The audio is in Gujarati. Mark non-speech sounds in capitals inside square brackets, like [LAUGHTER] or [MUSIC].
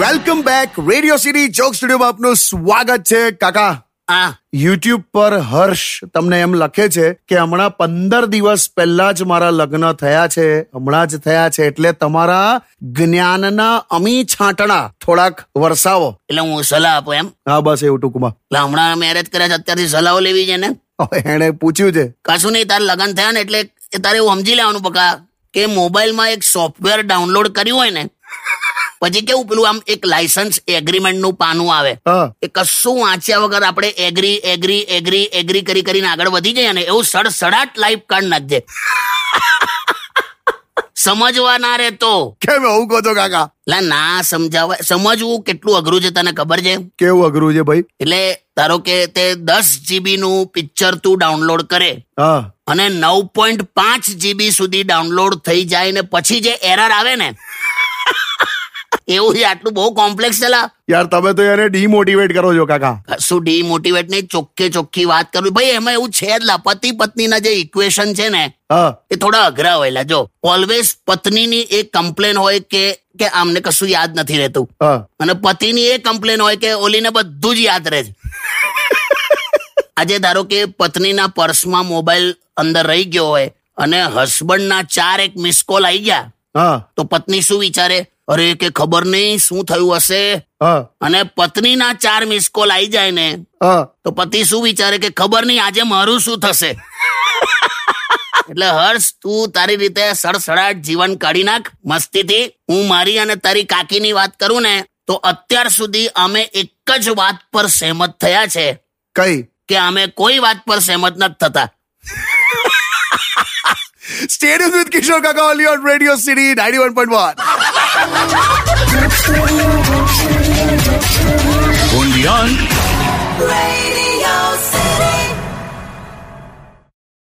Welcome back Radio City jock સ્ટુડિયોમાં આપનું સ્વાગત છે. કાકા આ યુટ્યુબ પર હર્ષ તમને એમ લખે છે કે હમણાં પંદર દિવસ પહેલા જ મારા લગ્ન થયા છે. હમણાં જ થયા છે એટલે તમારા જ્ઞાનના અમી છાંટણા થોડાક વરસાવો. એટલે હું સલાહ આપું એમ. હા બસ એવું ટૂંકમાં. એટલે હમણાં મેરેજ કર્યા છે અત્યારથી સલાહો લેવી છે ને. એને પૂછ્યું છે. કશું નહીં તારે લગ્ન થયા ને એટલે એ તારે એવું સમજી લેવાનું પકા કે મોબાઈલમાં એક સોફ્ટવેર ડાઉનલોડ કર્યું હોય ને પછી કેવું પેલું આમ એક લાયસન્સ એગ્રીમેન્ટનું પાનું આવે. એ કશું વાંચ્યા વગર આપણે એગ્રી એગ્રી એગ્રી એગ્રી કરી કરીને આગળ વધી જઈએ ને એવું સડસડાટ લાઈફ કાર્ડ નાખજે [LAUGHS] સમજવા ના તો. કેમ એવું કહો છો કાકા? એટલે ના સમજાવાય સમજવું કેટલું અઘરું છે તને ખબર છે? કેવું અઘરું છે ભાઈ? એટલે ધારો કે તે દસ જીબી નું પિક્ચર તું ડાઉનલોડ કરે. હા. અને નવ પોઈન્ટ પાંચ જીબી સુધી ડાઉનલોડ થઈ જાય ને પછી જે એરર આવે ને એવું આટલું બહુ કોમ્પ્લેક્સ ચલા યાર તમે તો એને ડીમોટિવેટ કરો છો કાકા. શું ડીમોટિવેટ નહીં ચોખ્ખે ચોખ્ખી વાત કરવી ભાઈ એમાં એવું છે જ પતિ પત્નીના જે ઇક્વેશન છે ને એ થોડા અઘરા હોયલા જો ઓલવેઝ પત્નીની એક કમ્પ્લેન હોય કે કે આમને કશું યાદ નથી રહેતું. અને અને પતિની એ કમ્પ્લેન હોય કે ઓલીને બધું જ યાદ રહે છે. [LAUGHS] આજે ધારો કે પત્નીના પર્સમાં મોબાઈલ અંદર રહી ગયો હોય અને હસબન્ડના ચાર એક મિસ કોલ આવી ગયા હા. તો પત્ની શું વિચારે? અરે કે ખબર નહીં શું થયું હશે? અને પત્નીના ચાર મિસ કોલ આવી જાય ને તો પતિ શું વિચારે કે ખબર નહીં આજે મારું શું થશે? એટલે હર્ષ તું તારી રીતે સડસડાટ જીવન કાઢી નાખ મસ્તીથી. હું મારી અને તારી કાકીની વાત કરું ને તો અત્યાર સુધી અમે એક જ વાત પર સહેમત થયા છે. કઈ? કે અમે કોઈ વાત પર સહેમત નથી થતા. Stadium with Kishore Kaka only on Radio City 91.1 On Beyond. Radio.